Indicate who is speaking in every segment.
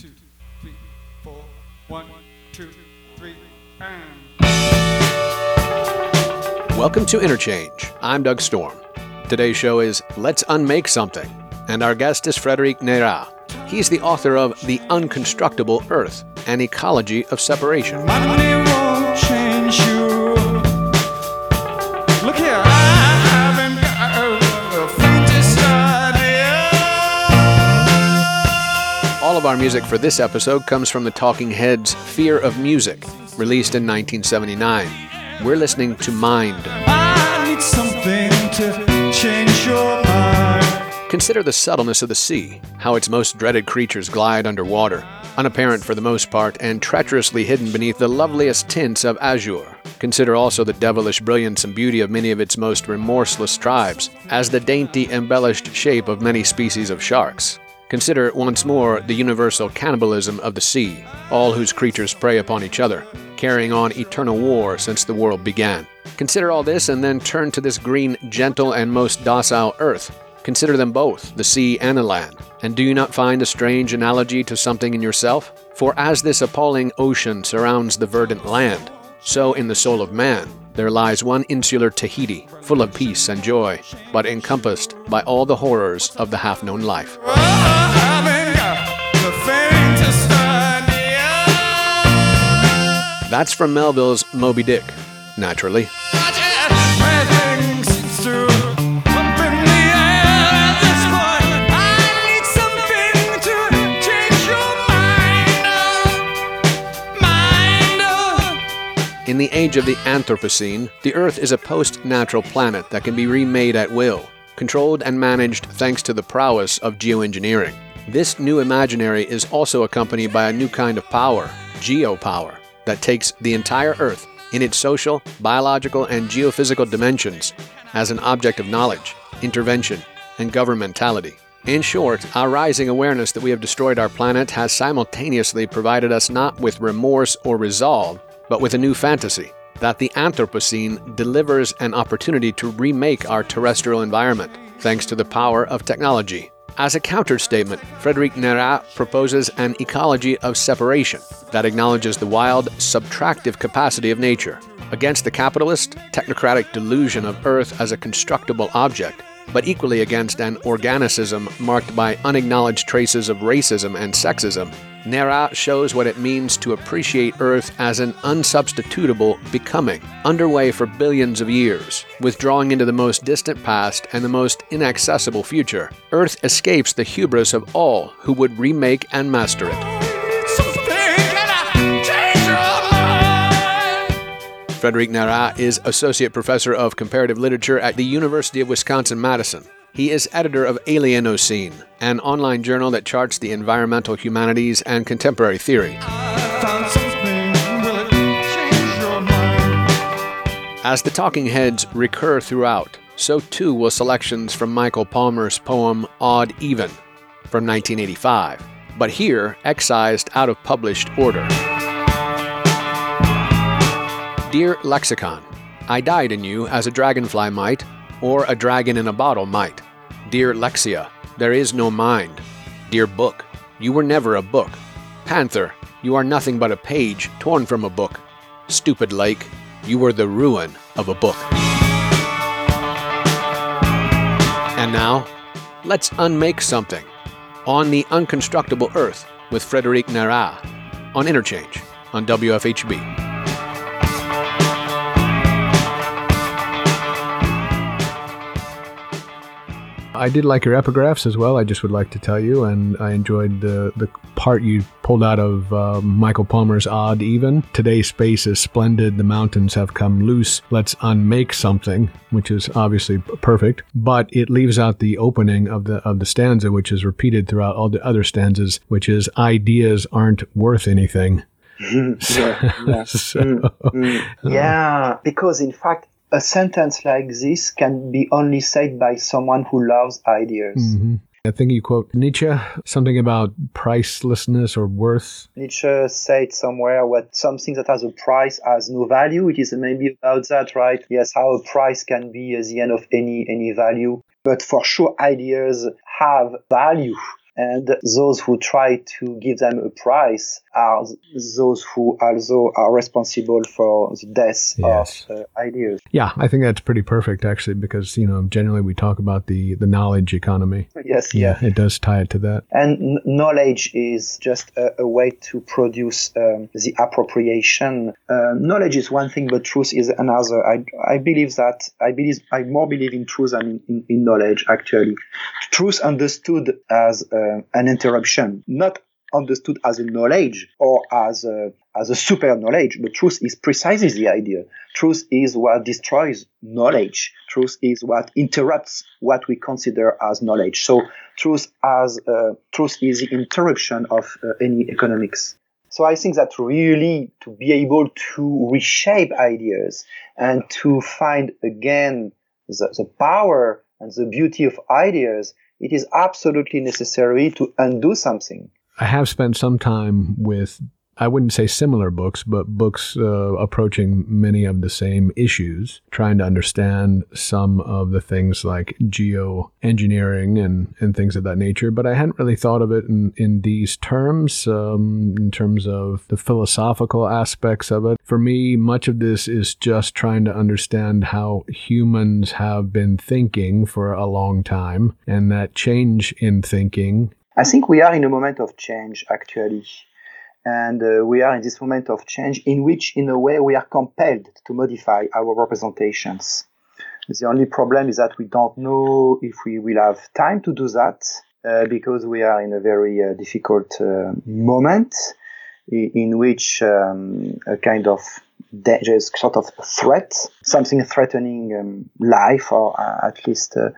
Speaker 1: two, three, four. One, two, three, and.
Speaker 2: Welcome to Interchange. I'm Doug Storm. Today's show is Let's Unmake Something, and our guest is Frederic Neyrat. He's the author of The Unconstructible Earth An Ecology of Separation. Of our music for this episode comes from the Talking Heads' Fear of Music, released in 1979. We're listening to Mind.
Speaker 1: I need something to change your mind.
Speaker 2: Consider the subtleness of the sea, how its most dreaded creatures glide underwater, unapparent for the most part and treacherously hidden beneath the loveliest tints of azure. Consider also the devilish brilliance and beauty of many of its most remorseless tribes, as the dainty embellished shape of many species of sharks. Consider once more the universal cannibalism of the sea, all whose creatures prey upon each other, carrying on eternal war since the world began. Consider all this and then turn to this green, gentle, and most docile earth. Consider them both, the sea and the land. And do you not find a strange analogy to something in yourself? For as this appalling ocean surrounds the verdant land, so in the soul of man there lies one insular Tahiti, full of peace and joy, but encompassed by all the horrors of the half known life. That's from Melville's Moby Dick, naturally.
Speaker 1: In the
Speaker 2: age of the Anthropocene, the Earth is a post natural planet that can be remade at will, controlled and managed thanks to the prowess of geoengineering. This new imaginary is also accompanied by a new kind of power, geopower, that takes the entire Earth in its social, biological, and geophysical dimensions as an object of knowledge, intervention, and governmentality. In short, our rising awareness that we have destroyed our planet has simultaneously provided us not with remorse or resolve, but with a new fantasy that the Anthropocene delivers an opportunity to remake our terrestrial environment thanks to the power of technology. As a counterstatement, Frederic Neyrat proposes an ecology of separation that acknowledges the wild, subtractive capacity of nature against the capitalist, technocratic delusion of Earth as a constructible object, but equally against an organicism marked by unacknowledged traces of racism and sexism. Neyrat shows what it means to appreciate Earth as an unsubstitutable becoming, underway for billions of years, withdrawing into the most distant past and the most inaccessible future. Earth escapes the hubris of all who would remake and master it. Frederic Neyrat is Associate Professor of Comparative Literature at the University of Wisconsin Madison. He is editor of Alienocene, an online journal that charts the environmental humanities and contemporary theory. As the talking heads recur throughout, so too will selections from Michael Palmer's poem Odd Even from 1985, but here excised out of published order. Dear Lexicon, I died in you as a dragonfly might, or a dragon in a bottle might. Dear Lexia, there is no mind. Dear Book, you were never a book. Panther, you are nothing but a page torn from a book. Stupid Lake, you were the ruin of a book. And now, let's unmake something on the unconstructible earth with Frederic Neyrat on Interchange on WFHB.
Speaker 3: I did like your epigraphs as well. I just would like to tell you, and I enjoyed the the part you pulled out of uh, Michael Palmer's "Odd Even." Today's space is splendid. The mountains have come loose. Let's unmake something, which is obviously perfect. But it leaves out the opening of the of the stanza, which is repeated throughout all the other stanzas, which is "Ideas aren't worth anything."
Speaker 4: yeah, yeah.
Speaker 3: So-
Speaker 4: Mm, mm. Yeah, because in fact, a sentence like this can be only said by someone who loves ideas.
Speaker 3: Mhm. I think you quote Nietzsche, something about pricelessness or worth.
Speaker 4: Nietzsche said somewhere what something that has a price has no value. It is maybe about that, right? Yes, how a price can be at the end of any any value. But for sure, ideas have value. And those who try to give them a price are those who also are responsible for the death
Speaker 2: Yes.
Speaker 4: of uh, ideas.
Speaker 2: Yeah, I think that's pretty perfect actually, because you know generally we talk about the the knowledge economy.
Speaker 4: Yes,
Speaker 2: Yeah, it does tie it to that.
Speaker 4: And n- knowledge is just a, a way to produce um, the appropriation. Uh, knowledge is one thing, but truth is another. I, I believe that I believe I more believe in truth than in, in, in knowledge. Actually, truth understood as uh, an interruption, not understood as a knowledge or as a, as a super knowledge. But truth is precisely the idea. Truth is what destroys knowledge. Truth is what interrupts what we consider as knowledge. So truth as uh, truth is the interruption of uh, any economics. So I think that really to be able to reshape ideas and to find again the, the power and the beauty of ideas, it is absolutely necessary to undo something.
Speaker 2: I have spent some time with, I wouldn't say similar books, but books uh, approaching many of the same issues, trying to understand some of the things like geoengineering and, and things of that nature. But I hadn't really thought of it in, in these terms, um, in terms of the philosophical aspects of it. For me, much of this is just trying to understand how humans have been thinking for a long time and that change in thinking
Speaker 4: I think we are in a moment of change, actually. And uh, we are in this moment of change in which, in a way, we are compelled to modify our representations. The only problem is that we don't know if we will have time to do that uh, because we are in a very uh, difficult uh, moment in which um, a kind of dangerous sort of threat, something threatening um, life or uh, at least uh,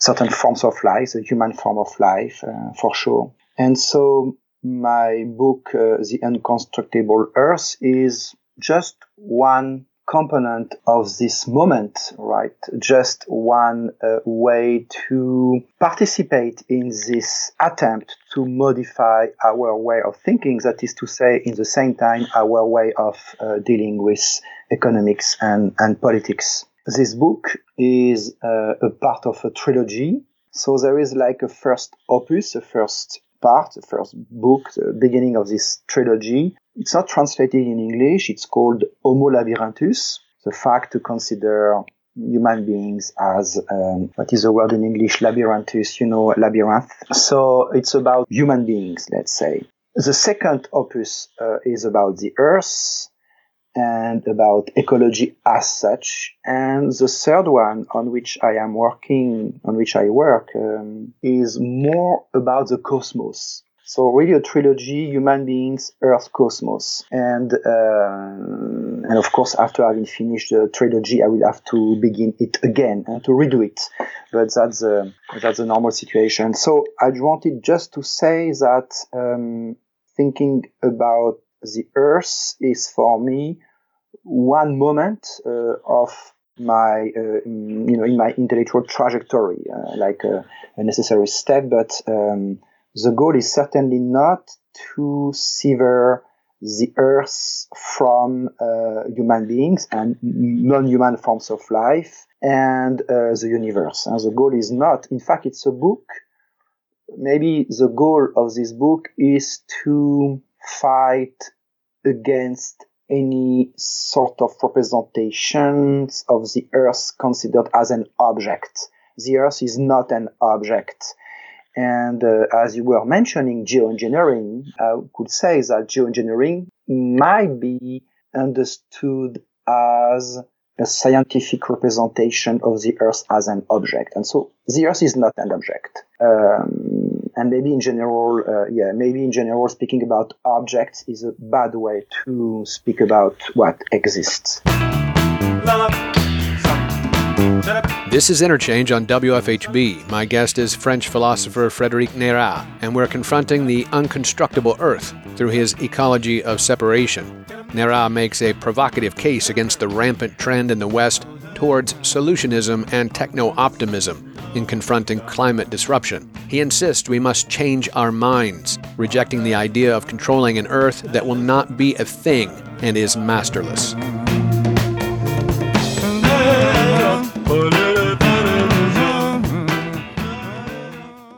Speaker 4: certain forms of life, the human form of life, uh, for sure. And so my book, uh, The Unconstructible Earth, is just one component of this moment, right? Just one uh, way to participate in this attempt to modify our way of thinking. That is to say, in the same time, our way of uh, dealing with economics and, and politics. This book is uh, a part of a trilogy. So there is like a first opus, a first part, the first book, the beginning of this trilogy. It's not translated in English. It's called Homo Labyrinthus, the fact to consider human beings as, um, what is the word in English? Labyrinthus, you know, labyrinth. So it's about human beings, let's say. The second opus uh, is about the earth and about ecology as such. And the third one on which I am working, on which I work, um, is more about the cosmos. So really a trilogy, human beings, earth, cosmos. And, uh, and of course, after having finished the trilogy, I will have to begin it again and to redo it. But that's, uh, that's a normal situation. So I wanted just to say that, um, thinking about the earth is for me one moment uh, of my uh, you know in my intellectual trajectory uh, like a, a necessary step but um, the goal is certainly not to sever the earth from uh, human beings and non-human forms of life and uh, the universe. And the goal is not in fact it's a book. Maybe the goal of this book is to fight against any sort of representations of the earth considered as an object. The earth is not an object. And uh, as you were mentioning geoengineering, I could say that geoengineering might be understood as a scientific representation of the earth as an object. And so the earth is not an object. Um, and maybe in general, uh, yeah, maybe in general, speaking about objects is a bad way to speak about what exists.
Speaker 1: This is Interchange on WFHB. My guest is French philosopher Frédéric Neyrat, and we're confronting the unconstructible Earth through his ecology of separation. Neyrat makes a provocative case against the rampant trend in the West towards solutionism and techno optimism in confronting climate disruption. He insists we must change our minds, rejecting the idea of controlling an Earth that will not be a thing and is masterless.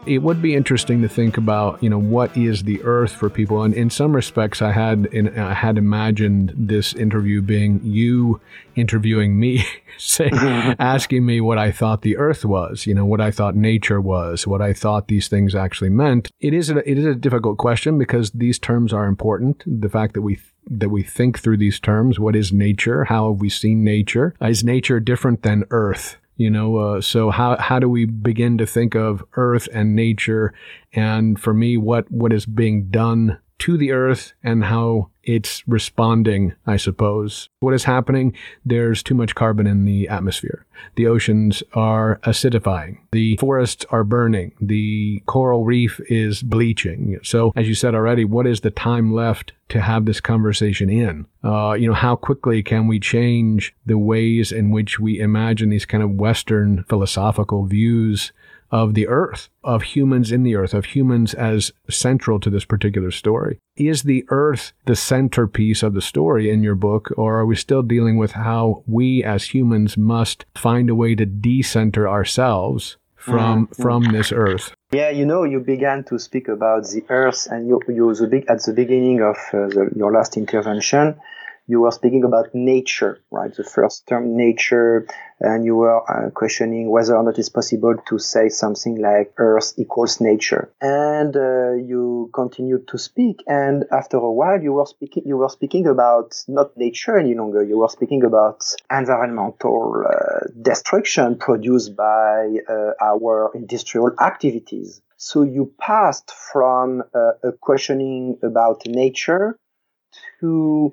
Speaker 2: It would be interesting to think about, you know, what is the Earth for people. And in some respects, I had in, I had imagined this interview being you interviewing me, saying, asking me what I thought the Earth was, you know, what I thought nature was, what I thought these things actually meant. It is a, it is a difficult question because these terms are important. The fact that we that we think through these terms. What is nature? How have we seen nature? Is nature different than Earth? You know, uh, so how how do we begin to think of Earth and nature? And for me, what what is being done to the Earth and how it's responding, I suppose. What is happening? There's too much carbon in the atmosphere. The oceans are acidifying. The forests are burning. The coral reef is bleaching. So, as you said already, what is the time left to have this conversation in? Uh, you know, how quickly can we change the ways in which we imagine these kind of Western philosophical views of the earth, of humans in the earth, of humans as central to this particular story. Is the earth the centerpiece of the story in your book, or are we still dealing with how we as humans must find a way to decenter ourselves from
Speaker 4: Mm-hmm.
Speaker 2: from this earth?
Speaker 4: Yeah, you know, you began to speak about the Earth, and you, you the big, at the beginning of uh, the, your last intervention, you were speaking about nature, right? The first term, nature, and you were uh, questioning whether or not it's possible to say something like Earth equals nature. And uh, you continued to speak, and after a while, you were speaking. You were speaking about not nature any longer. You were speaking about environmental uh, destruction produced by uh, our industrial activities. So you passed from uh, a questioning about nature to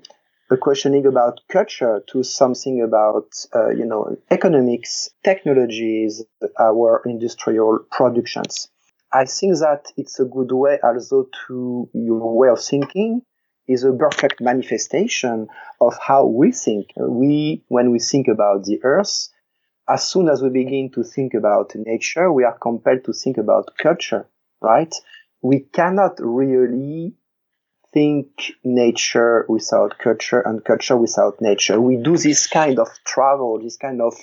Speaker 4: a questioning about culture to something about uh, you know economics, technologies, our industrial productions. I think that it's a good way also to your way of thinking is a perfect manifestation of how we think. We, when we think about the earth, as soon as we begin to think about nature, we are compelled to think about culture, right? We cannot really think nature without culture and culture without nature. We do this kind of travel, this kind of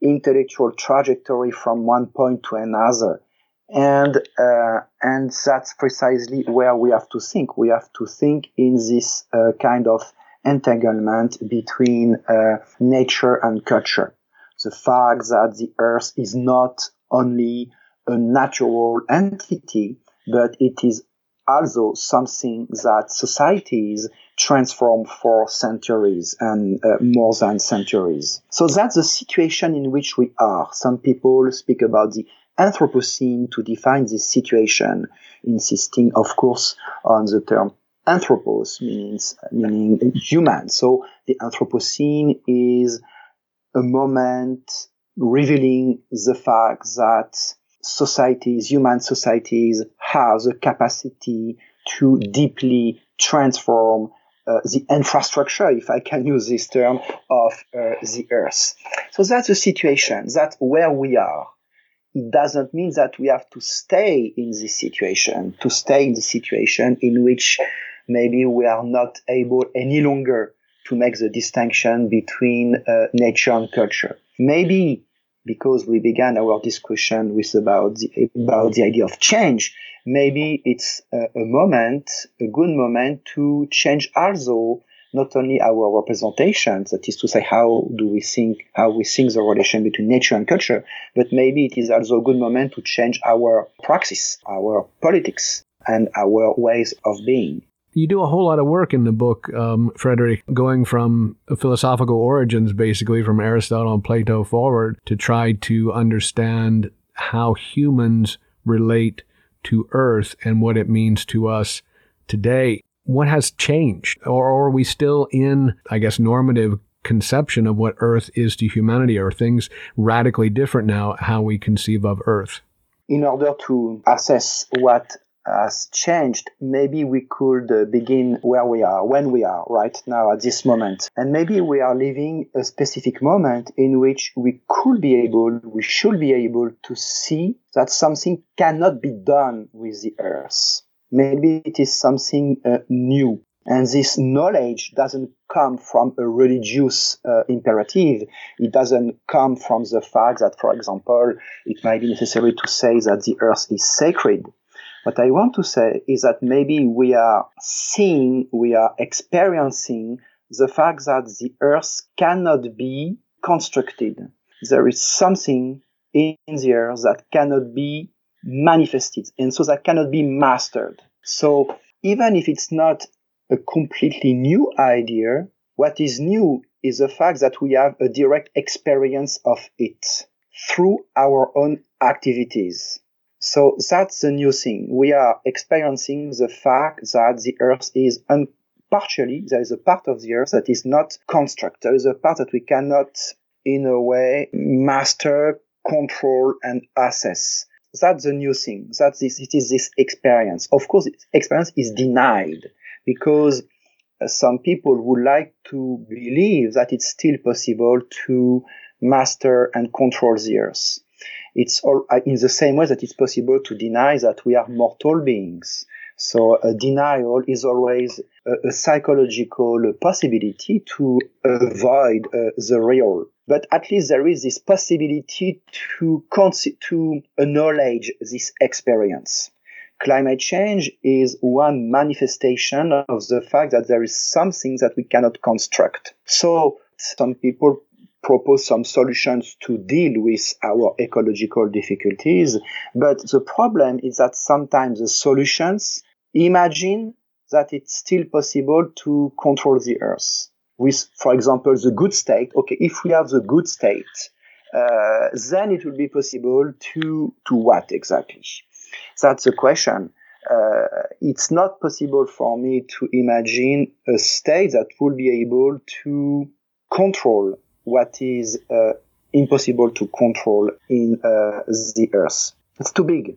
Speaker 4: intellectual trajectory from one point to another. And, uh, and that's precisely where we have to think. We have to think in this uh, kind of entanglement between uh, nature and culture. The fact that the earth is not only a natural entity, but it is also something that societies transform for centuries and uh, more than centuries. So that's the situation in which we are. Some people speak about the Anthropocene to define this situation, insisting, of course, on the term anthropos, means, meaning human. So the Anthropocene is a moment revealing the fact that societies, human societies, have the capacity to deeply transform uh, the infrastructure, if I can use this term, of uh, the earth. So that's the situation. That's where we are. It doesn't mean that we have to stay in this situation, to stay in the situation in which maybe we are not able any longer to make the distinction between uh, nature and culture. Maybe because we began our discussion with about the, about the idea of change, maybe it's a, a moment, a good moment to change also not only our representations, that is to say, how do we think, how we think the relation between nature and culture, but maybe it is also a good moment to change our praxis, our politics, and our ways of being.
Speaker 2: You do a whole lot of work in the book, um, Frederic, going from philosophical origins, basically from Aristotle and Plato forward, to try to understand how humans relate to Earth and what it means to us today. What has changed? Or are we still in, I guess, normative conception of what Earth is to humanity? Are things radically different now, how we conceive of Earth?
Speaker 4: In order to assess what has changed, maybe we could uh, begin where we are, when we are right now at this moment. And maybe we are living a specific moment in which we could be able, we should be able to see that something cannot be done with the earth. Maybe it is something uh, new. And this knowledge doesn't come from a religious uh, imperative. It doesn't come from the fact that, for example, it might be necessary to say that the earth is sacred. What I want to say is that maybe we are seeing, we are experiencing the fact that the earth cannot be constructed. There is something in the earth that cannot be manifested and so that cannot be mastered. So even if it's not a completely new idea, what is new is the fact that we have a direct experience of it through our own activities. So that's the new thing. We are experiencing the fact that the earth is un- partially, there is a part of the earth that is not construct. There is a part that we cannot, in a way, master, control, and assess. That's the new thing. That this, it is this experience. Of course, experience is denied because uh, some people would like to believe that it's still possible to master and control the earth. It's all uh, in the same way that it's possible to deny that we are mortal beings. So a denial is always a, a psychological possibility to avoid uh, the real. But at least there is this possibility to, to acknowledge this experience. Climate change is one manifestation of the fact that there is something that we cannot construct. So some people propose some solutions to deal with our ecological difficulties. But the problem is that sometimes the solutions imagine that it's still possible to control the earth with, for example, the good state. Okay, if we have the good state, uh, then it will be possible to to what exactly? That's the question. Uh, it's not possible for me to imagine a state that will be able to control what is uh, impossible to control in uh, the earth. It's too big.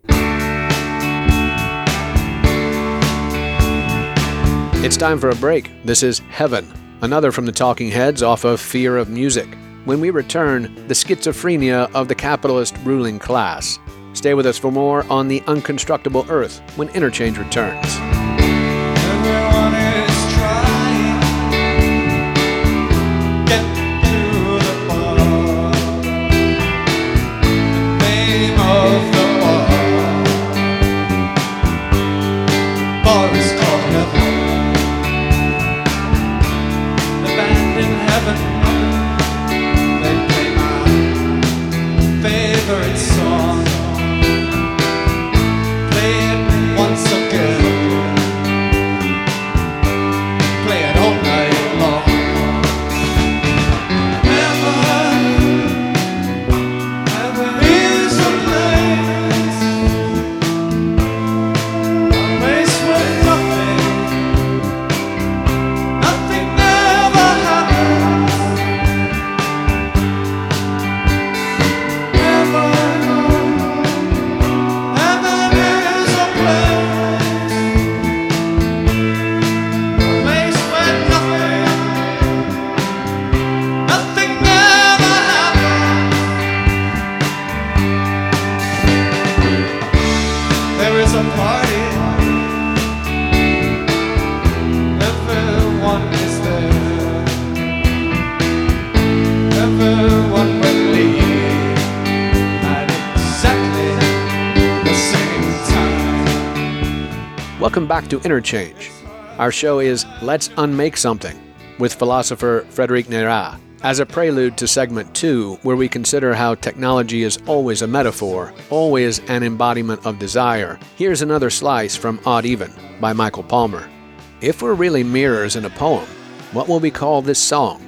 Speaker 1: It's time for a break. This is Heaven, another from the Talking Heads off of Fear of Music. When we return, the schizophrenia of the capitalist ruling class. Stay with us for more on the unconstructible earth when Interchange returns.
Speaker 5: Is a party. Everyone is there. Everyone will leave at exactly the same time.
Speaker 1: Welcome back to Interchange. Our show is Let's Unmake Something with philosopher Frederic Neyrat. As a prelude to segment two, where we consider how technology is always a metaphor, always an embodiment of desire, here's another slice from Odd Even by Michael Palmer. If we're really mirrors in a poem, what will we call this song?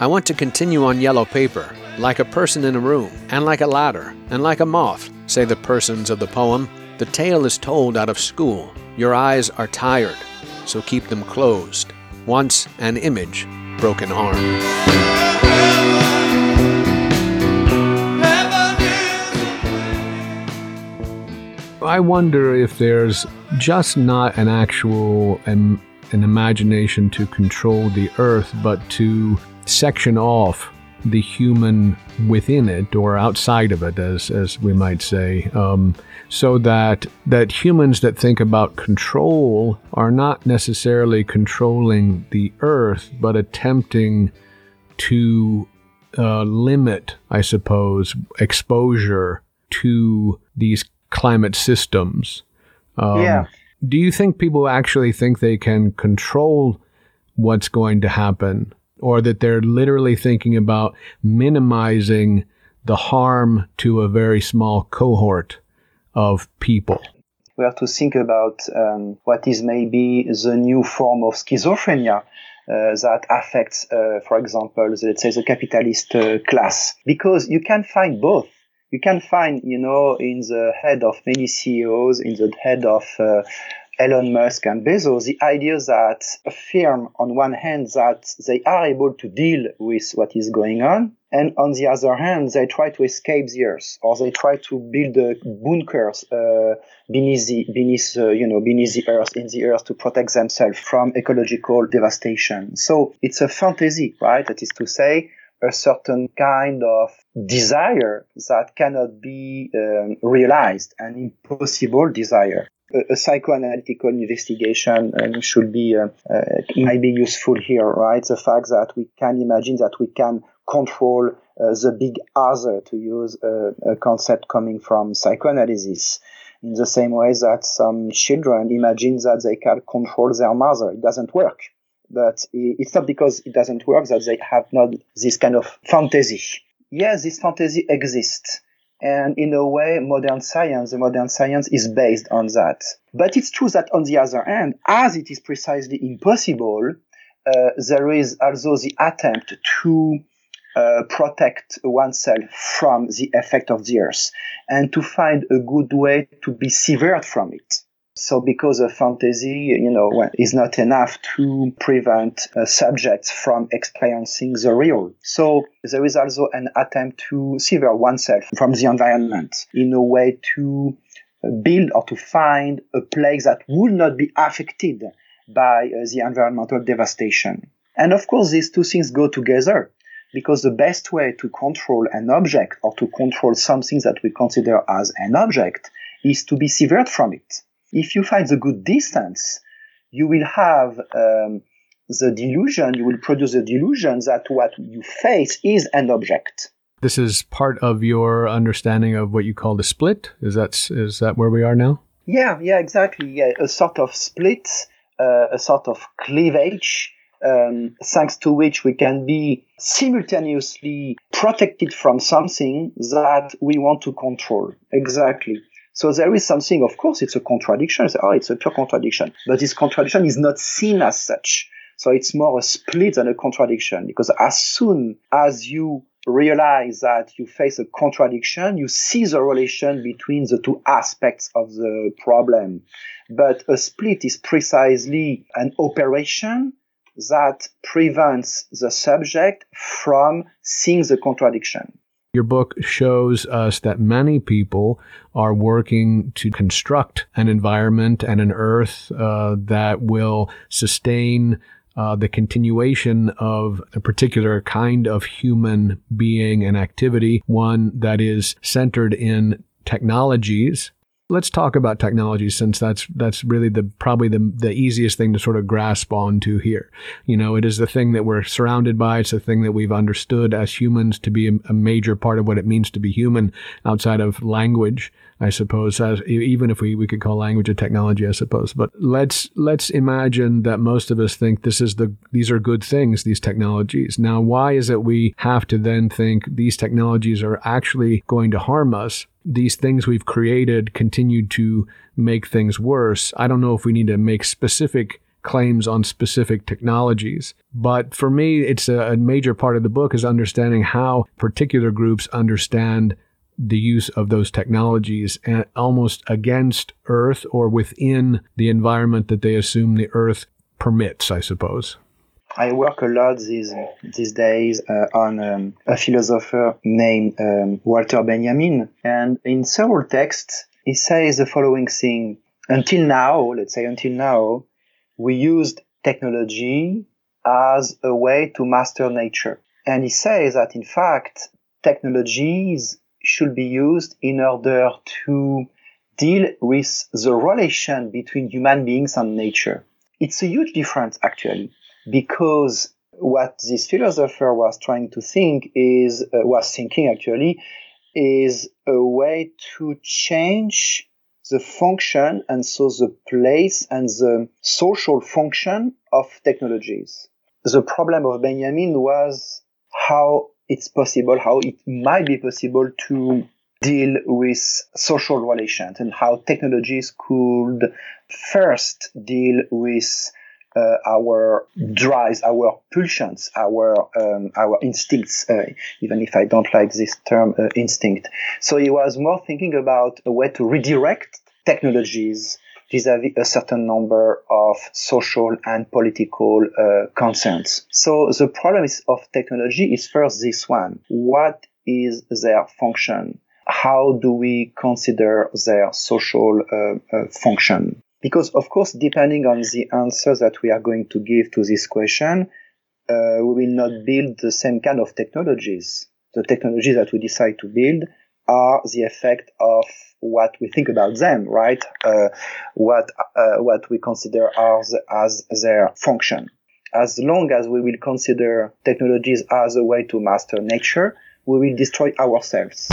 Speaker 1: I want to continue on yellow paper, like a person in a room, and like a ladder, and like a moth, say the persons of the poem. The tale is told out of school. Your eyes are tired, so keep them closed. Once an image, broken arm.
Speaker 2: I wonder if there's just not an actual an imagination to control the earth, but to section off the human within it or outside of it, as as we might say, um, so that that humans that think about control are not necessarily controlling the Earth, but attempting to uh, limit, I suppose, exposure to these climate systems. Um,
Speaker 4: Yeah.
Speaker 2: Do you think people actually think they can control what's going to happen, or that they're literally thinking about minimizing the harm to a very small cohort of people?
Speaker 4: we have to think about um, what is maybe the new form of schizophrenia that affects, uh, for example, the, let's say the capitalist uh, class, because you can find both. You can find, you know, in the head of many CEOs, in the head of uh, Elon Musk and Bezos, the idea that a firm, on one hand, that they are able to deal with what is going on, and on the other hand, they try to escape the earth, or they try to build bunkers uh, beneath the beneath uh, you know beneath the earth in the earth to protect themselves from ecological devastation. So it's a fantasy, right? That is to say, a certain kind of desire that cannot be um, realized, an impossible desire. A, a psychoanalytical investigation um, should be uh, uh, might be useful here, right? The fact that we can imagine that we can control uh, the big other, to use a, a concept coming from psychoanalysis in the same way that some children imagine that they can control their mother. It doesn't work. But it's not because it doesn't work that they have not this kind of fantasy. Yes, this fantasy exists. And in a way, modern science, the modern science is based on that. But it's true that on the other hand, as it is precisely impossible, uh, there is also the attempt to uh, protect oneself from the effect of the earth and to find a good way to be severed from it. So because a fantasy, you know, is not enough to prevent uh, subjects from experiencing the real. So there is also an attempt to sever oneself from the environment in a way to build or to find a place that would not be affected by uh, the environmental devastation. And of course, these two things go together because the best way to control an object or to control something that we consider as an object is to be severed from it. If you find the good distance, you will have um, the delusion, you will produce the delusion that what you face is an object.
Speaker 2: This is part of your understanding of what you call the split. Is that is that where we are now?
Speaker 4: Yeah, yeah, exactly. Yeah, a sort of split, uh, a sort of cleavage, um, thanks to which we can be simultaneously protected from something that we want to control. Exactly. So there is something, of course, it's a contradiction. Say, oh, it's a pure contradiction. But this contradiction is not seen as such. So it's more a split than a contradiction because as soon as you realize that you face a contradiction, you see the relation between the two aspects of the problem. But a split is precisely an operation that prevents the subject from seeing the contradiction.
Speaker 2: Your book shows us that many people are working to construct an environment and an earth uh, that will sustain uh, the continuation of a particular kind of human being and activity, one that is centered in technologies Let's talk about technology since that's that's really the probably the the easiest thing to sort of grasp onto here. You know, it is the thing that we're surrounded by. It's the thing that we've understood as humans to be a, a major part of what it means to be human outside of language. I suppose, as, even if we, we could call language a technology, I suppose. But let's let's imagine that most of us think this is the these are good things, these technologies. Now, why is it we have to then think these technologies are actually going to harm us? These things we've created continue to make things worse. I don't know if we need to make specific claims on specific technologies. But for me, it's a, a major part of the book is understanding how particular groups understand the use of those technologies and almost against Earth or within the environment that they assume the Earth permits, I suppose.
Speaker 4: I work a lot these these days uh, on um, a philosopher named um, Walter Benjamin, and in several texts he says the following thing: Until now, let's say until now, we used technology as a way to master nature. And he says that in fact, technologies should be used in order to deal with the relation between human beings and nature. It's a huge difference actually, because what this philosopher was trying to think is, uh, was thinking actually, is a way to change the function and so the place and the social function of technologies. The problem of Benjamin was how it's possible, how it might be possible to deal with social relations and how technologies could first deal with uh, our drives, our pulsions, our um, our instincts. Uh, even if I don't like this term, uh, instinct. So he was more thinking about a way to redirect technologies vis-à-vis a certain number of social and political uh, concerns. So the problem is of technology is first this one. What is their function? How do we consider their social uh, uh, function? Because of course, depending on the answer that we are going to give to this question, uh, we will not build the same kind of technologies. The technologies that we decide to build are the effect of what we think about them, right? Uh, what uh, what we consider as as their function. As long as we will consider technologies as a way to master nature, we will destroy ourselves.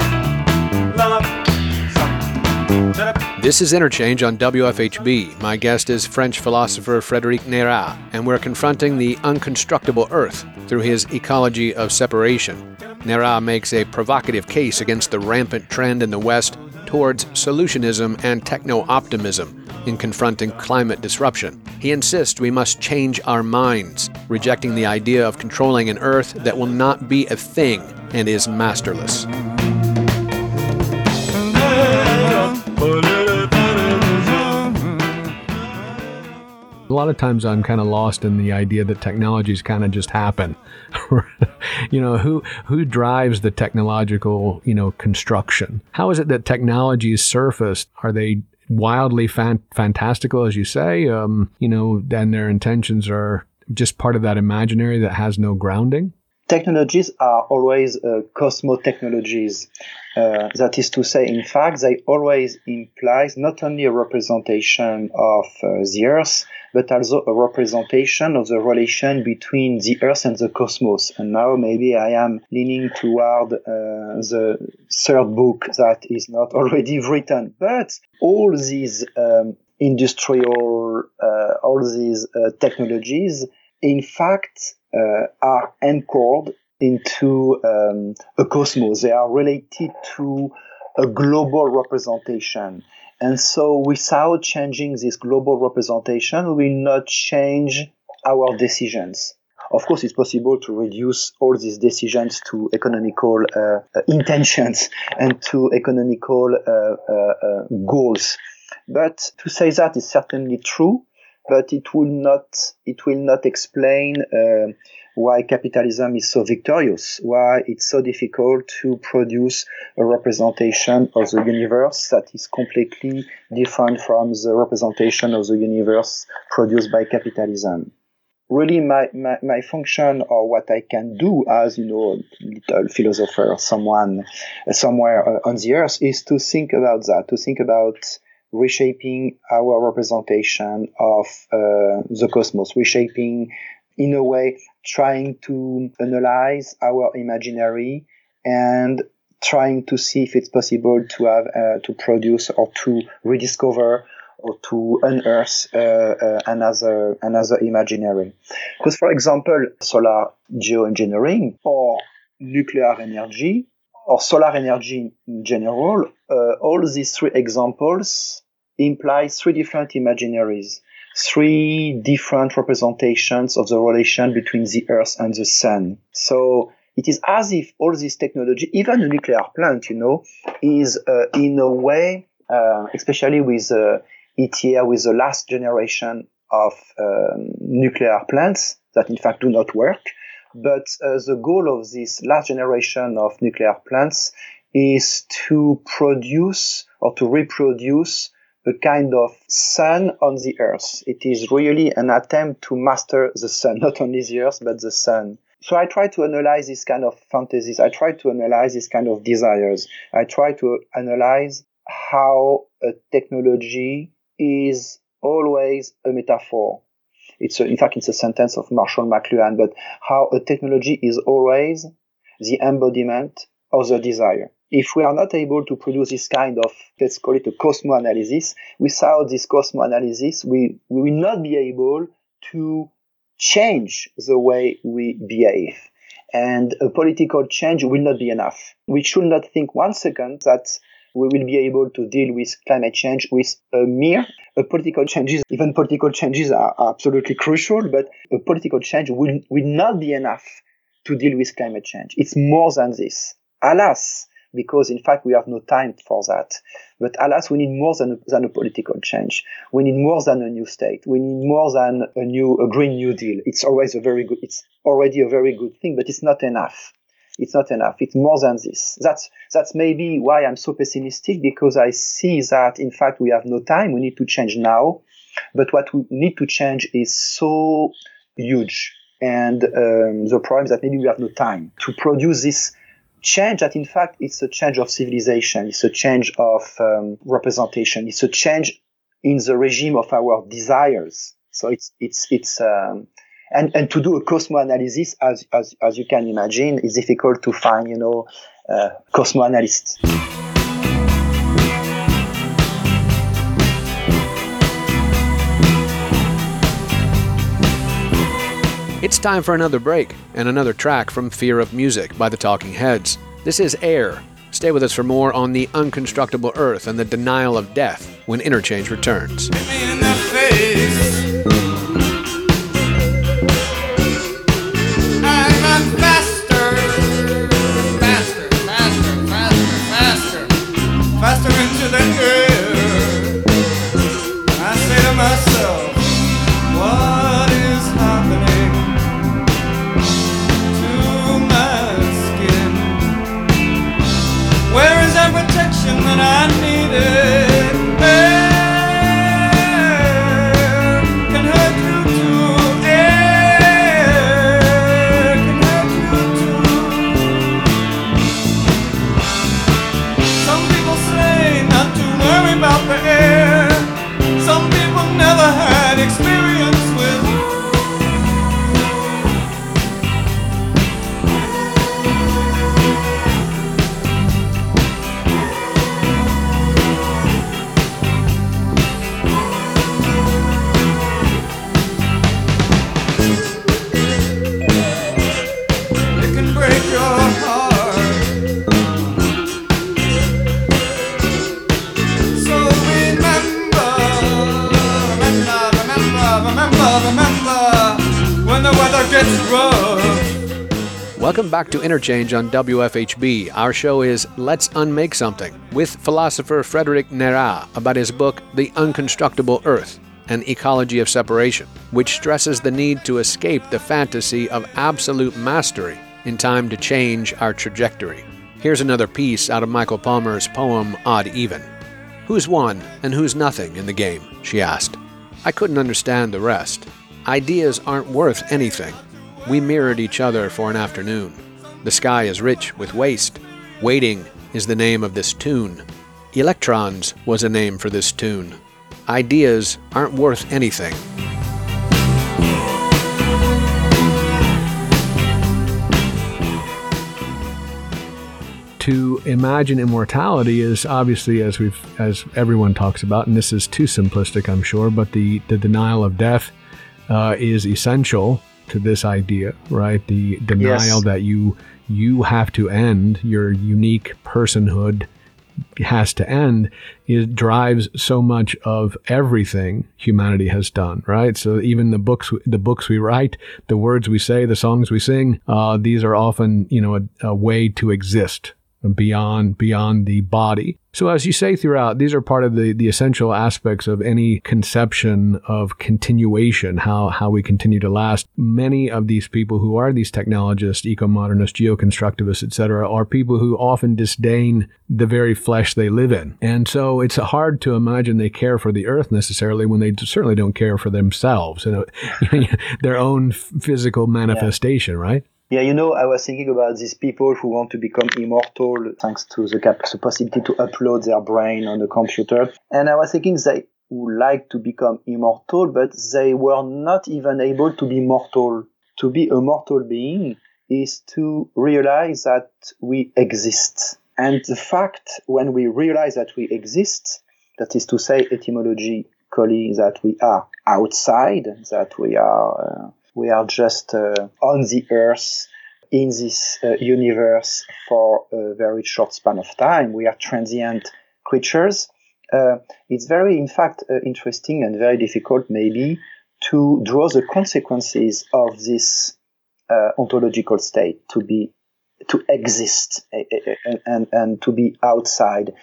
Speaker 1: This is Interchange on WFHB. My guest is French philosopher Frédéric Neyrat, and we're confronting the unconstructible Earth through his ecology of separation. Neyrat makes a provocative case against the rampant trend in the West towards solutionism and techno optimism in confronting climate disruption. He insists we must change our minds, rejecting the idea of controlling an Earth that will not be a thing and is masterless.
Speaker 2: A lot of times I'm kind of lost in the idea that technologies kind of just happen. you know, who who drives the technological, you know, construction? How is it that technologies surfaced? Are they wildly fan- fantastical as you say? Um, you know, then their intentions are just part of that imaginary that has no grounding?
Speaker 4: technologies are always uh, cosmo technologies. Uh, that is to say, in fact, they always implies not only a representation of uh, the Earth, but also a representation of the relation between the Earth and the cosmos. And now maybe I am leaning toward uh, the third book that is not already written. But all these um, industrial, uh, all these uh, technologies, in fact, uh, are anchored into um, a cosmos. They are related to a global representation. And so, without changing this global representation, we will not change our decisions. Of course, it's possible to reduce all these decisions to economical uh, uh, intentions and to economical uh, uh, uh, goals. But to say that is certainly true, but it will not it will not explain uh, why capitalism is so victorious, why it's so difficult to produce a representation of the universe that is completely different from the representation of the universe produced by capitalism. Really, my, my, my function or what I can do as, you know, little philosopher, someone somewhere on the earth is to think about that, to think about reshaping our representation of uh, the cosmos, reshaping in a way trying to analyze our imaginary and trying to see if it's possible to have uh, to produce or to rediscover or to unearth uh, uh, another another imaginary. Because, for example, solar geoengineering or nuclear energy or solar energy in general, uh, all these three examples imply three different imaginaries three different representations of the relation between the Earth and the Sun. So it is as if all this technology, even a nuclear plant, you know, is uh, in a way, uh, especially with uh, ITER, with the last generation of um, nuclear plants that in fact do not work. But uh, the goal of this last generation of nuclear plants is to produce or to reproduce a kind of sun on the earth. It is really an attempt to master the sun, not only the earth, but the sun. So I try to analyze this kind of fantasies. I try to analyze this kind of desires. I try to analyze how a technology is always a metaphor. It's a, in fact, it's a sentence of Marshall McLuhan, but how a technology is always the embodiment of the desire. If we are not able to produce this kind of, let's call it a Cosmo analysis, without this Cosmo analysis, we, we will not be able to change the way we behave. And a political change will not be enough. We should not think one second that we will be able to deal with climate change with a mere a political changes. Even political changes are, are absolutely crucial, but a political change will, will not be enough to deal with climate change. It's more than this. Alas, because in fact we have no time for that. But alas, we need more than a, than a political change. We need more than a new state. We need more than a new a green new deal. It's always a very good. It's already a very good thing, but it's not enough. It's not enough. It's more than this. That's that's maybe why I'm so pessimistic because I see that in fact we have no time. We need to change now, but what we need to change is so huge. And um, the problem is that maybe we have no time to produce this change that in fact it's a change of civilization. It's a change of um, representation. It's a change in the regime of our desires. So it's it's it's um, and and to do a cosmo analysis as as, as you can imagine is difficult to find you know uh, cosmo
Speaker 1: time for another break and another track from Fear of Music by the Talking Heads. This is Air. Stay with us for more on the unconstructible earth and the denial of death when Interchange returns.
Speaker 5: To
Speaker 1: Interchange on WFHB. Our show is Let's Unmake Something with philosopher Frederic Neyrat about his book The Unconstructible Earth An Ecology of Separation, which stresses the need to escape the fantasy of absolute mastery in time to change our trajectory. Here's another piece out of Michael Palmer's poem Odd Even. Who's won and who's nothing in the game? she asked. I couldn't understand the rest. Ideas aren't worth anything. We mirrored each other for an afternoon. The sky is rich with waste. Waiting is the name of this tune. Electrons was a name for this tune. Ideas aren't worth anything.
Speaker 2: to imagine immortality is obviously as we've as everyone talks about and this is too simplistic i'm sure but the the denial of death uh, is essential to this idea right the denial
Speaker 4: Yes.
Speaker 2: that you you have to end your unique personhood has to end it drives so much of everything humanity has done right? So even the books the books we write the words we say the songs we sing uh, these are often you know a, a way to exist beyond beyond the body. So as you say throughout these are part of the the essential aspects of any conception of continuation how how we continue to last. Many of these people who are these technologists eco-modernists geoconstructivists etc are people who often disdain the very flesh they live in. And so it's hard to imagine they care for the earth necessarily when they certainly don't care for themselves you know their own physical manifestation right
Speaker 4: Yeah, you know, I was thinking about these people who want to become immortal thanks to the, cap- the possibility to upload their brain on the computer. And I was thinking they would like to become immortal, but they were not even able to be mortal. To be a mortal being is to realize that we exist. And the fact when we realize that we exist, that is to say, etymologically, that we are outside, that we are. Uh, we are just uh, on the earth in this uh, universe for a very short span of time. We are transient creatures. Uh, it's very, in fact, uh, interesting and very difficult, maybe, to draw the consequences of this uh, ontological state to be to exist and, and, and to be outside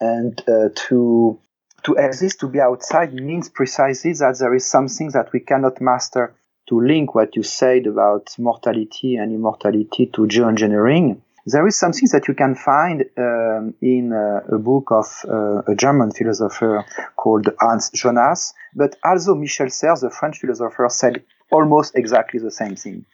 Speaker 4: and uh, to to exist to be outside means precisely that there is something that we cannot master to link what you said about mortality and immortality to geoengineering, there is something that you can find um, in uh, a book of uh, a German philosopher called Hans Jonas, but also Michel Serres, the French philosopher, said almost exactly the same thing.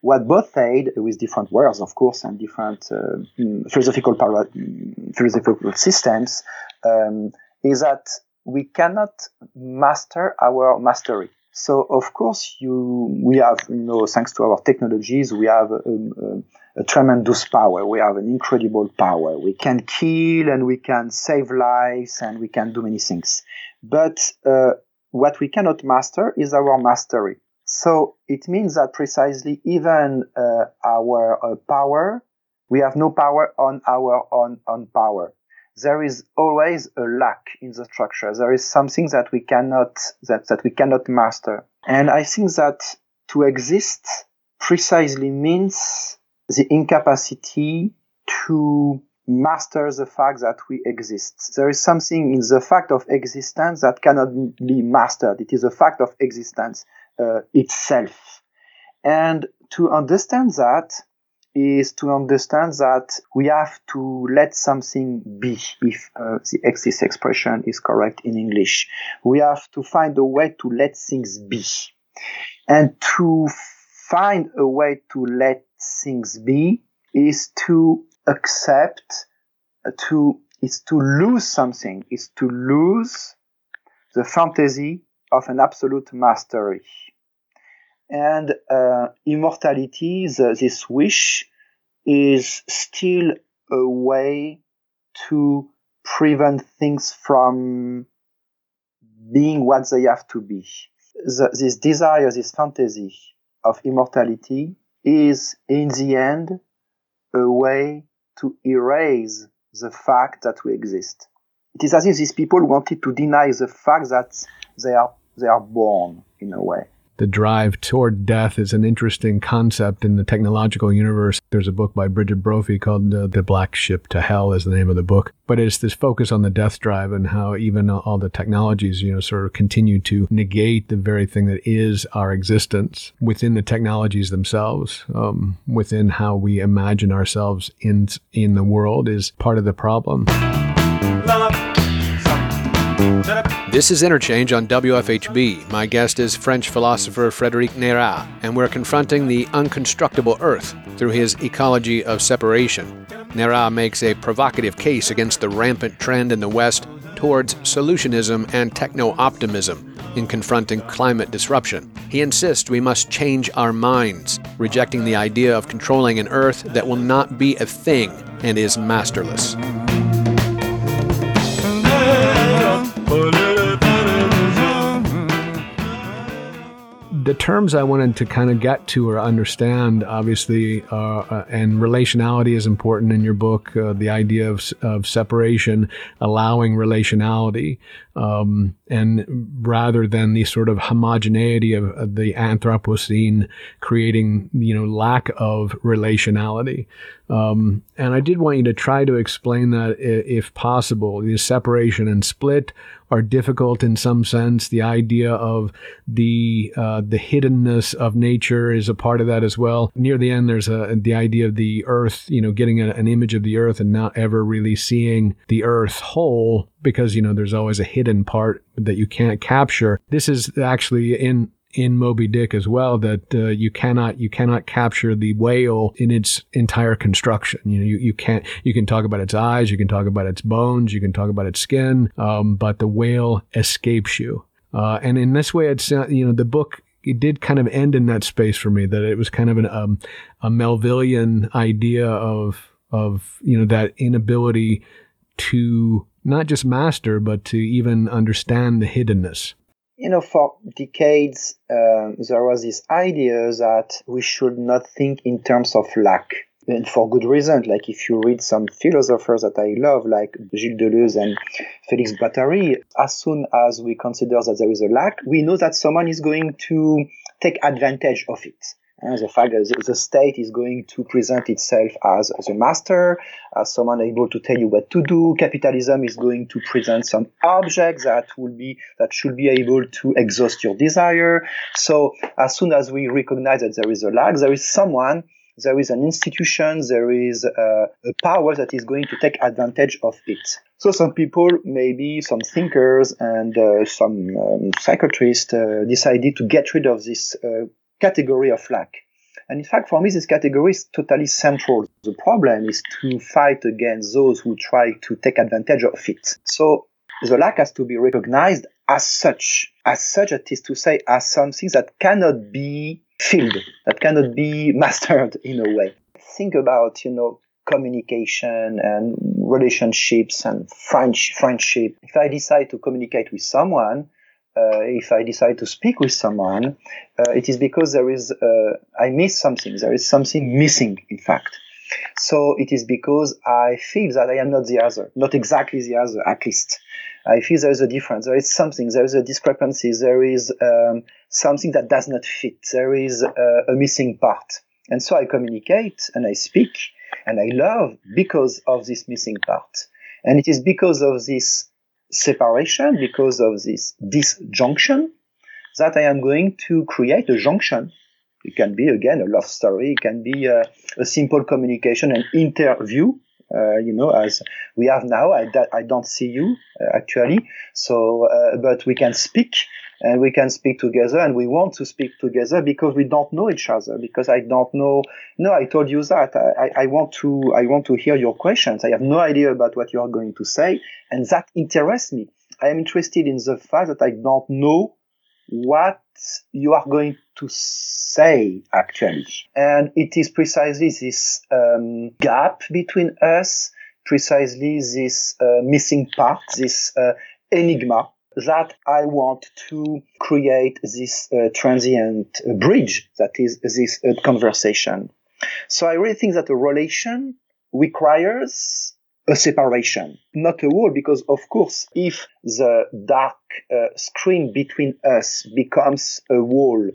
Speaker 4: What both said, with different words, of course, and different uh, mm, philosophical, para- mm, philosophical systems, um, is that we cannot master our mastery. So of course, you we have you know thanks to our technologies, we have a, a, a, tremendous power. We have an incredible power. We can kill and we can save lives and we can do many things. But uh, what we cannot master is our mastery. So it means that precisely even uh, our uh, power, we have no power on our own on power there is always a lack in the structure. There is something that we cannot that, that we cannot master. And I think that to exist precisely means the incapacity to master the fact that we exist. There is something in the fact of existence that cannot be mastered. It is a fact of existence uh, itself. And to understand that, is to understand that we have to let something be, if uh, the exist expression is correct in English. We have to find a way to let things be. And to find a way to let things be is to accept, uh, to, is to lose something, is to lose the fantasy of an absolute mastery and uh, immortality, the, this wish, is still a way to prevent things from being what they have to be. The, this desire, this fantasy of immortality is in the end a way to erase the fact that we exist. It is as if these people wanted to deny the fact that they are, they are born in a way
Speaker 2: the drive toward death is an interesting concept in the technological universe. There's a book by Brigid Brophy called uh, The Black Ship to Hell is the name of the book. But it's this focus on the death drive and how even all the technologies, you know, sort of continue to negate the very thing that is our existence within the technologies themselves, um, within how we imagine ourselves in, in the world is part of the problem.
Speaker 1: This is Interchange on WFHB. My guest is French philosopher Frederic Neyrat, and we're confronting the unconstructible Earth through his ecology of separation. Neyrat makes a provocative case against the rampant trend in the West towards solutionism and techno optimism in confronting climate disruption. He insists we must change our minds, rejecting the idea of controlling an Earth that will not be a thing and is masterless.
Speaker 2: The terms I wanted to kind of get to or understand, obviously, uh, uh, and relationality is important in your book. Uh, the idea of, of separation, allowing relationality, um, and rather than the sort of homogeneity of, of, the Anthropocene creating, you know, lack of relationality. Um, and I did want you to try to explain that if possible. The separation and split are difficult in some sense. The idea of the uh, the hiddenness of nature is a part of that as well. Near the end, there's a the idea of the Earth, you know, getting a, an image of the Earth and not ever really seeing the Earth whole because you know there's always a hidden part that you can't capture. This is actually in in Moby Dick as well that uh, you cannot you cannot capture the whale in its entire construction. You know, you, you can't you can talk about its eyes, you can talk about its bones, you can talk about its skin, um, but the whale escapes you. Uh, and in this way, it's uh, you know the book it did kind of end in that space for me that it was kind of an um, a Melvillian idea of of you know that inability to not just master but to even understand the hiddenness
Speaker 4: you know, for decades, uh, there was this idea that we should not think in terms of lack. And for good reason, like if you read some philosophers that I love, like Gilles Deleuze and Félix Guattari, as soon as we consider that there is a lack, we know that someone is going to take advantage of it. And the fact that the state is going to present itself as, a master, as someone able to tell you what to do. Capitalism is going to present some objects that will be that should be able to exhaust your desire. So as soon as we recognize that there is a lack, there is someone there is an institution, there is a, a, power that is going to take advantage of it. So some people, maybe some thinkers and uh, some um, psychiatrists, uh, decided to get rid of this uh, category of lack. And in fact, for me, this category is totally central. The problem is to fight against those who try to take advantage of it. So the lack has to be recognized as such, as such, it is to say, as something that cannot be filled, that cannot be mastered in a way. Think about, you know, communication and relationships and friendship. If I decide to communicate with someone, if I decide to speak with someone, uh, it is because there is uh, I miss something. There is something missing, in fact. So it is because I feel that I am not the other, not exactly the other, at least. I feel there is a difference. There is something. There is a discrepancy. There is um, something that does not fit. There is uh, a missing part. And so I communicate and I speak and I love because of this missing part. And it is because of this separation, because of this disjunction, that I am going to create a junction. It can be again a love story. It can be a, a simple communication, an interview. Uh, you know, as we have now, I, I don't see you uh, actually. So, uh, but we can speak and we can speak together and we want to speak together because we don't know each other because i don't know. No i told you that. I, I want to i want to hear your questions. I have no idea about what you are going to say and that interests me. I am interested in the fact that i don't know what you are going to say actually. And it is precisely this um, gap between us precisely this uh, missing part this uh, enigma that I want to create this uh, transient bridge that is this uh, conversation. So I really think that a relation requires a separation, not a wall, because of course, if the dark uh, screen between us becomes a wall,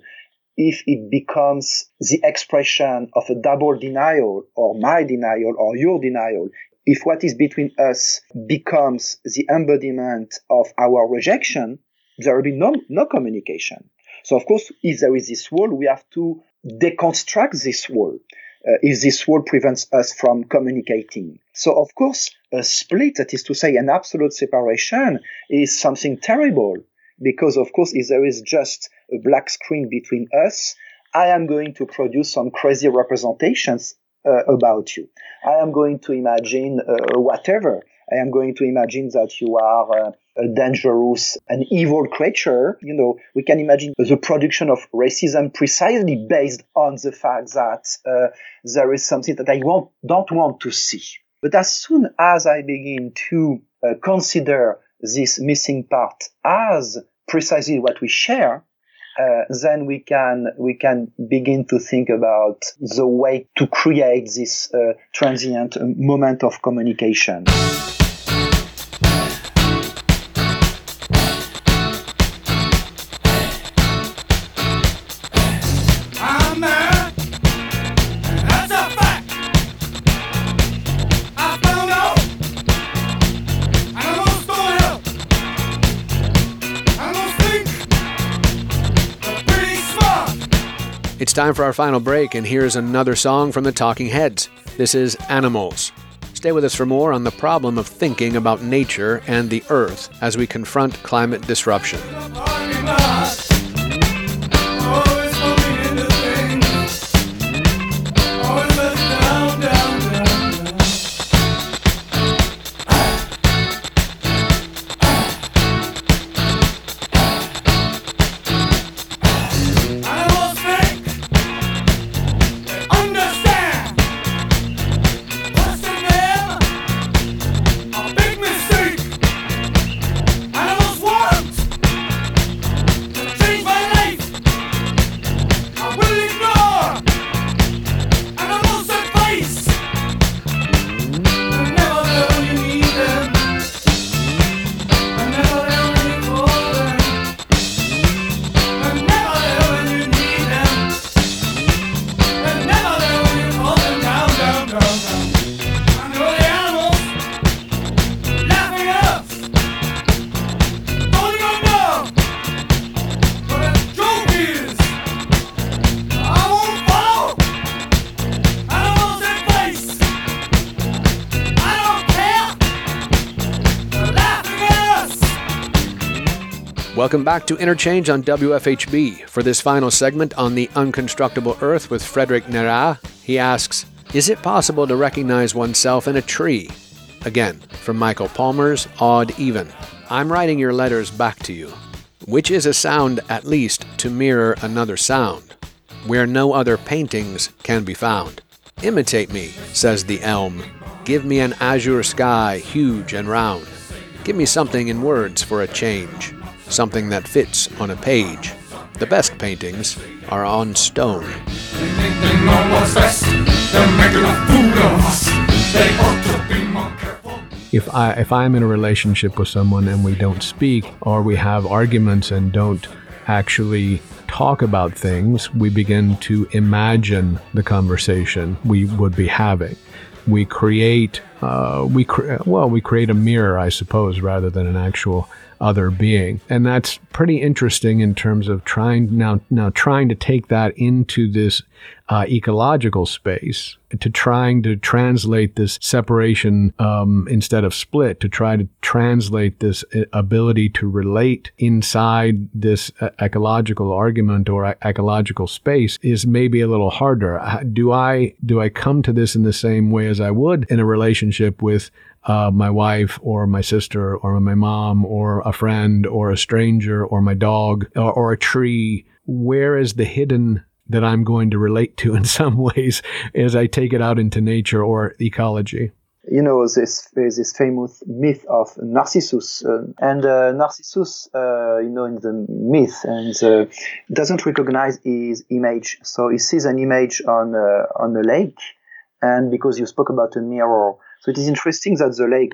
Speaker 4: if it becomes the expression of a double denial or my denial or your denial, if what is between us becomes the embodiment of our rejection, there will be no, no communication. So, of course, if there is this wall, we have to deconstruct this wall. Uh, if this wall prevents us from communicating. So, of course, a split, that is to say, an absolute separation, is something terrible. Because, of course, if there is just a black screen between us, I am going to produce some crazy representations uh, about you. I am going to imagine uh, whatever. I am going to imagine that you are uh, a dangerous, an evil creature. You know, we can imagine the production of racism precisely based on the fact that uh, there is something that I don't want to see. But as soon as I begin to uh, consider this missing part as precisely what we share, uh, then we can we can begin to think about the way to create this uh, transient moment of communication.
Speaker 1: It's time for our final break, and here's another song from the Talking Heads. This is Animals. Stay with us for more on the problem of thinking about nature and the earth as we confront climate disruption. Welcome back to Interchange on WFHB. For this final segment on the unconstructible Earth with Frederic Neyrat, he asks Is it possible to recognize oneself in a tree? Again, from Michael Palmer's Odd Even. I'm writing your letters back to you. Which is a sound, at least, to mirror another sound, where no other paintings can be found. Imitate me, says the elm. Give me an azure sky, huge and round. Give me something in words for a change, something that fits on a page. The best paintings are on stone.
Speaker 2: If I if I'm in a relationship with someone and we don't speak or we have arguments and don't actually talk about things, we begin to imagine the conversation we would be having. We create uh, we cre- well we create a mirror, I suppose, rather than an actual other being, and that's pretty interesting in terms of trying now now trying to take that into this uh, ecological space to trying to translate this separation um, instead of split to try to translate this uh, ability to relate inside this uh, ecological argument or e- ecological space is maybe a little harder. Uh, do i do i come to this in the same way as i would in a relationship with uh, my wife or my sister or my mom or a friend or a stranger or my dog or, or a tree where is the hidden that I'm going to relate to in some ways as I take it out into nature or ecology.
Speaker 4: you know this this famous myth of Narcissus, uh, and uh, Narcissus, uh, you know, in the myth, and uh, doesn't recognize his image. So he sees an image on uh, on a lake, and because you spoke about a mirror, so it is interesting that the lake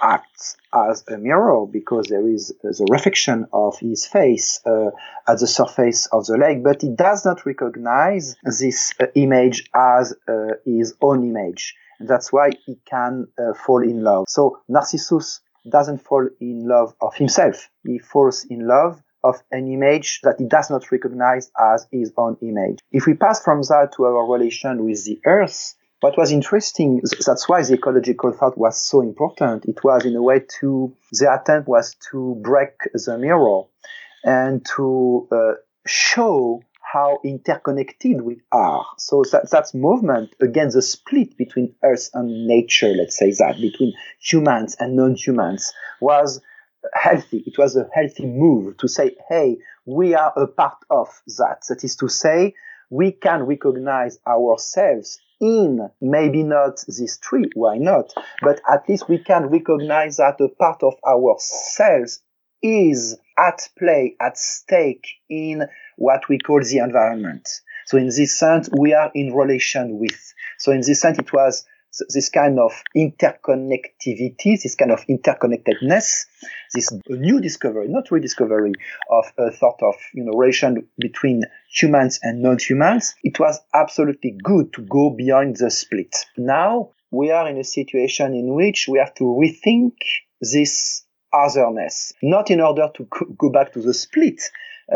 Speaker 4: acts as a mirror because there is uh, the reflection of his face uh, at the surface of the lake, but he does not recognize this uh, image as uh, his own image. That's why he can uh, fall in love. So Narcissus doesn't fall in love of himself. He falls in love of an image that he does not recognize as his own image. If we pass from that to our relation with the earth, what was interesting, that's why the ecological thought was so important. It was in a way to, the attempt was to break the mirror and to uh, show how interconnected we are. So that, that's movement against the split between earth and nature, let's say that, between humans and non-humans was healthy. It was a healthy move to say, hey, we are a part of that. That is to say, we can recognize ourselves in maybe not this tree, why not? But at least we can recognize that a part of ourselves is at play, at stake in what we call the environment. So in this sense, we are in relation with. So in this sense, it was this kind of interconnectivity, this kind of interconnectedness, this new discovery, not rediscovery of a thought of you know relation between humans and non-humans. It was absolutely good to go beyond the split. Now we are in a situation in which we have to rethink this otherness, not in order to go- back to the split,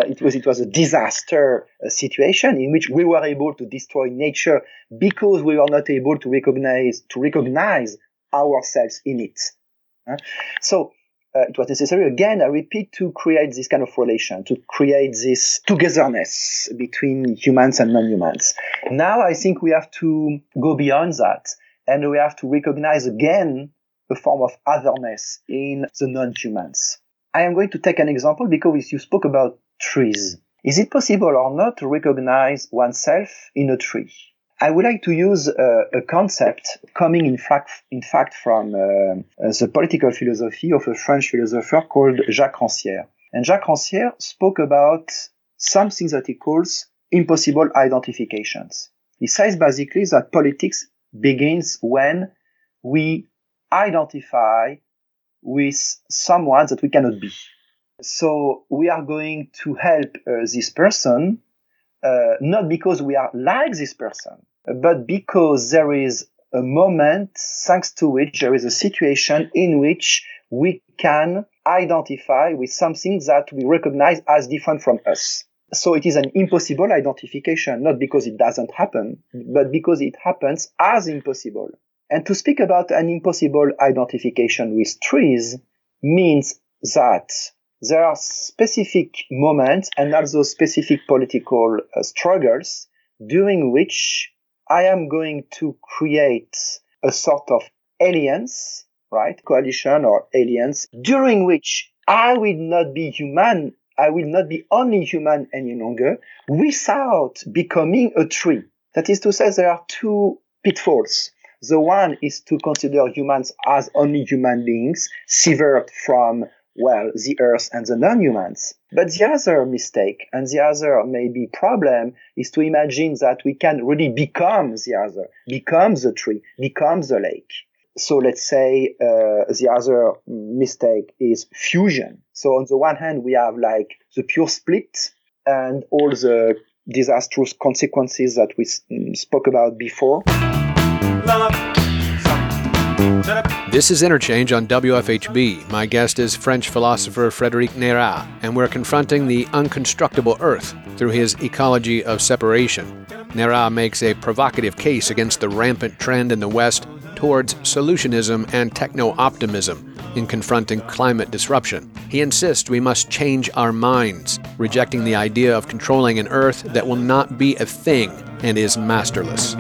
Speaker 4: it was it was a disaster uh, situation in which we were able to destroy nature because we were not able to recognize to recognize ourselves in it. Uh, so uh, it was necessary again, I repeat, to create this kind of relation, to create this togetherness between humans and non-humans. Now I think we have to go beyond that, and we have to recognize again a form of otherness in the non-humans. I am going to take an example because you spoke about trees. Is it possible or not to recognize oneself in a tree? I would like to use uh, a concept coming in fact, in fact from uh, uh, the political philosophy of a French philosopher called Jacques Rancière. And Jacques Rancière spoke about something that he calls impossible identifications. He says basically that politics begins when we identify with someone that we cannot be. So we are going to help uh, this person, uh, not because we are like this person, but because there is a moment thanks to which there is a situation in which we can identify with something that we recognize as different from us. So it is an impossible identification, not because it doesn't happen, but because it happens as impossible. And to speak about an impossible identification with trees means that there are specific moments and also specific political uh, struggles during which I am going to create a sort of alliance, right? Coalition or alliance during which I will not be human. I will not be only human any longer without becoming a tree. That is to say, there are two pitfalls. The one is to consider humans as only human beings, severed from, well, the earth and the non-humans. But the other mistake and the other maybe problem is to imagine that we can really become the other, become the tree, become the lake. So let's say uh, the other mistake is fusion. So on the one hand, we have like the pure split and all the disastrous consequences that we spoke about before.
Speaker 1: This is Interchange on WFHB. My guest is French philosopher Frédéric Neyrat, and we're confronting the unconstructible Earth through his ecology of separation. Neyrat makes a provocative case against the rampant trend in the West towards solutionism and techno optimism in confronting climate disruption. He insists we must change our minds, rejecting the idea of controlling an Earth that will not be a thing and is masterless.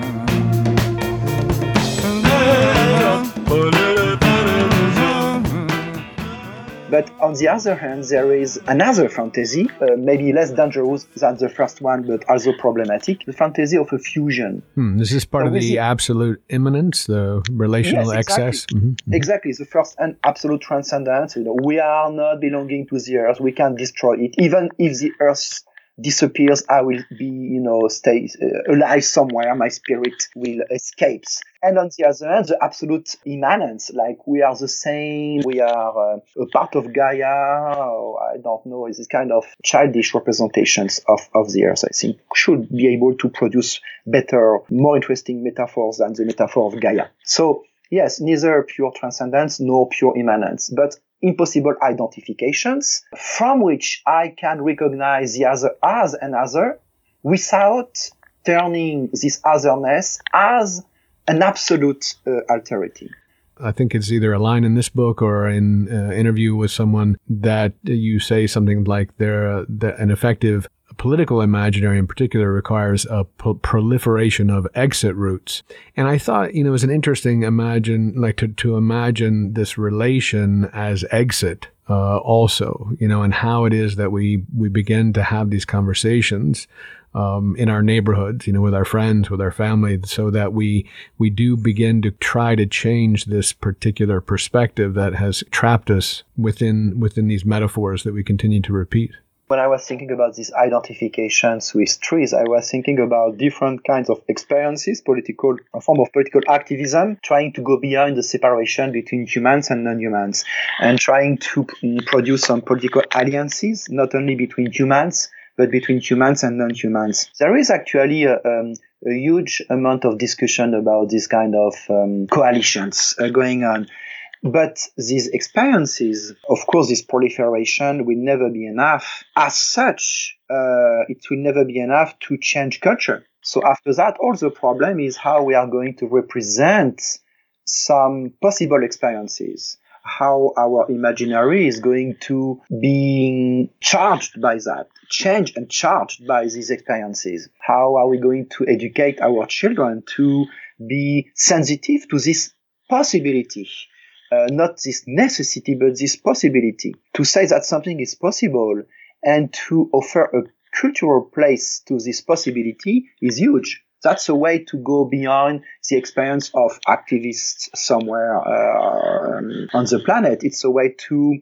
Speaker 4: But on the other hand, there is another fantasy, uh, maybe less dangerous than the first one, but also problematic, the fantasy of a fusion.
Speaker 2: Hmm, is part
Speaker 4: So
Speaker 2: of the absolute immanence, the relational
Speaker 4: Yes, exactly.
Speaker 2: excess? Mhm.
Speaker 4: Exactly, the first and absolute transcendence. You know, we are not belonging to the earth. We can destroy it, even if the earth disappears. I will be, you know, stay uh, alive somewhere. My spirit will escape. And on the other hand, the absolute immanence, like we are the same. We are uh, a part of Gaia. I don't know. Is this kind of childish representations of of the earth? I think should be able to produce better, more interesting metaphors than the metaphor of Gaia. So Yes, neither pure transcendence nor pure immanence, but impossible identifications from which I can recognize the other as another without turning this otherness as an absolute uh, alterity.
Speaker 2: I think it's either a line in this book or in uh, interview with someone that you say something like there that an effective political imaginary in particular requires a pro- proliferation of exit routes. And I thought, you know, it was an interesting imagine like to, to imagine this relation as exit uh, also, you know, and how it is that we we begin to have these conversations um, in our neighborhoods, you know, with our friends, with our family, so that we we do begin to try to change this particular perspective that has trapped us within within these metaphors that we continue to repeat.
Speaker 4: When I was thinking about these identifications with trees, I was thinking about different kinds of experiences, political, a form of political activism, trying to go beyond the separation between humans and non-humans, and trying to mm, produce some political alliances, not only between humans, but between humans and non-humans. There is actually a, um, a huge amount of discussion about this kind of um, coalitions uh, going on. But these experiences, of course, this proliferation will never be enough. As such, uh, it will never be enough to change culture. So after that, all the problem is how we are going to represent some possible experiences how our imaginary is going to be charged by that, changed and charged by these experiences. How are we going to educate our children to be sensitive to this possibility? Uh, not this necessity, but this possibility to say that something is possible and to offer a cultural place to this possibility is huge. That's a way to go beyond the experience of activists somewhere uh, on the planet. It's a way to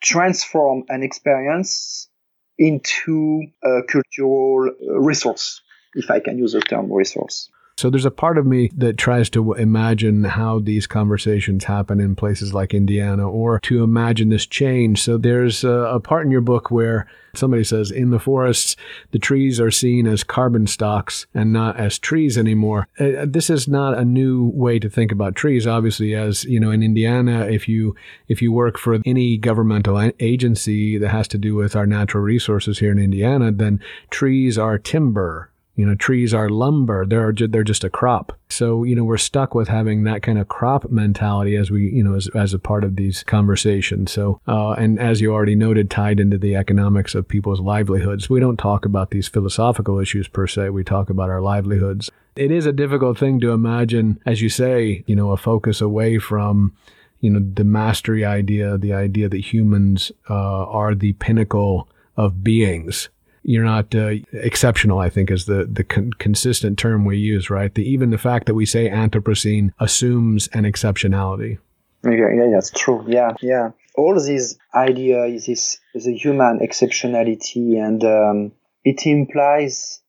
Speaker 4: transform an experience into a cultural resource, if I can use the term resource.
Speaker 2: So there's a part of me that tries to imagine how these conversations happen in places like Indiana or to imagine this change. So there's a, a, part in your book where somebody says in the forests, the trees are seen as carbon stocks and not as trees anymore. Uh, this is not a new way to think about trees. Obviously, as you know, in Indiana, if you, if you work for any governmental agency that has to do with our natural resources here in Indiana, then trees are timber
Speaker 6: You know, trees are lumber. They're ju- they're just a crop. So you know, we're stuck with having that kind of crop mentality as we you know as, as a part of these conversations. So uh, and as you already noted, tied into the economics of people's livelihoods. We don't talk about these philosophical issues per se. We talk about our livelihoods. It is a difficult thing to imagine, as you say, you know, a focus away from you know the mastery idea, the idea that humans uh, are the pinnacle of beings you're not uh, exceptional. I think is the the con- consistent term we use, right? The, even the fact that we say Anthropocene assumes an exceptionality.
Speaker 4: Yeah, yeah, that's true. Yeah, yeah. All these ideas, this the human exceptionality, and um, it implies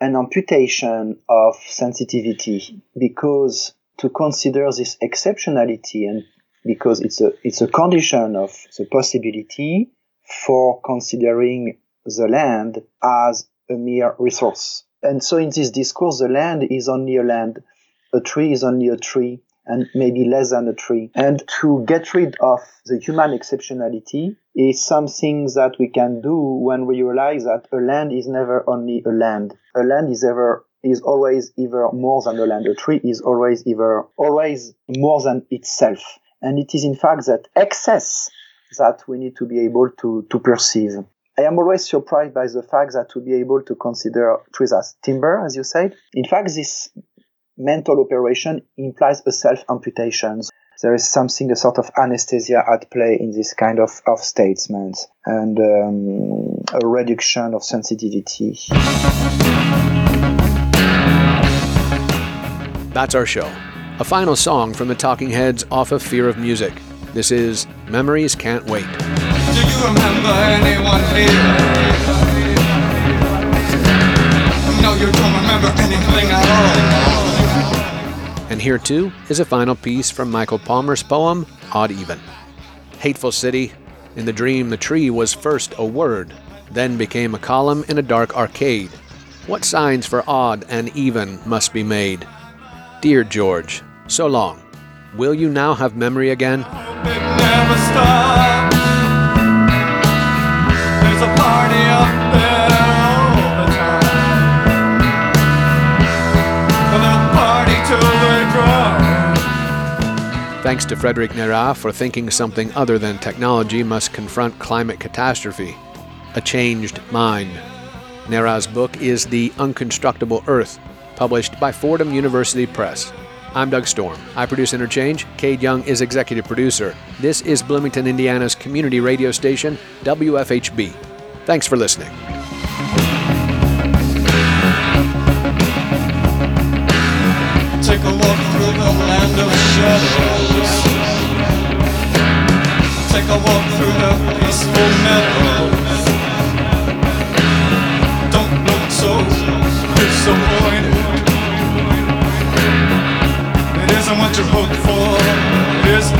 Speaker 4: an amputation of sensitivity because to consider this exceptionality and because it's a it's a condition of the possibility for considering the land as a mere resource. And so in this discourse, the land is only a land, a tree is only a tree, and maybe less than a tree. And to get rid of the human exceptionality is something that we can do when we realize that a land is never only a land. A land is ever is always either more than a land. A tree is always either always more than itself. And it is in fact that excess that we need to be able to, to perceive. I am always surprised by the fact that to be able to consider trees as timber, as you said, in fact, this mental operation implies a self amputation. There is something, a sort of anesthesia at play in this kind of, of statements and um, a reduction of sensitivity.
Speaker 2: That's our show. A final song from the Talking Heads off of Fear of Music. This is Memories Can't Wait.
Speaker 1: Do you remember anyone here? No, you don't remember anything at all.
Speaker 2: And here too is a final piece from Michael Palmer's poem, Odd Even. Hateful city, in the dream the tree was first a word, then became a column in a dark arcade. What signs for odd and even must be made? Dear George, so long. Will you now have memory again?
Speaker 1: It never stops. There's a party up there all the time. And they'll party till they drop.
Speaker 2: Thanks to Frederic Neyrat for thinking something other than technology must confront climate catastrophe. A changed mind. Neyrat's book is The Unconstructible Earth, published by Fordham University Press. I'm Doug Storm. I produce Interchange. Cade Young is executive producer. This is Bloomington, Indiana's community radio station, WFHB. Thanks for listening.
Speaker 1: Take a walk through the land of shadows. Take a walk through the peaceful meadows. Don't look so. what you're hoping for. There's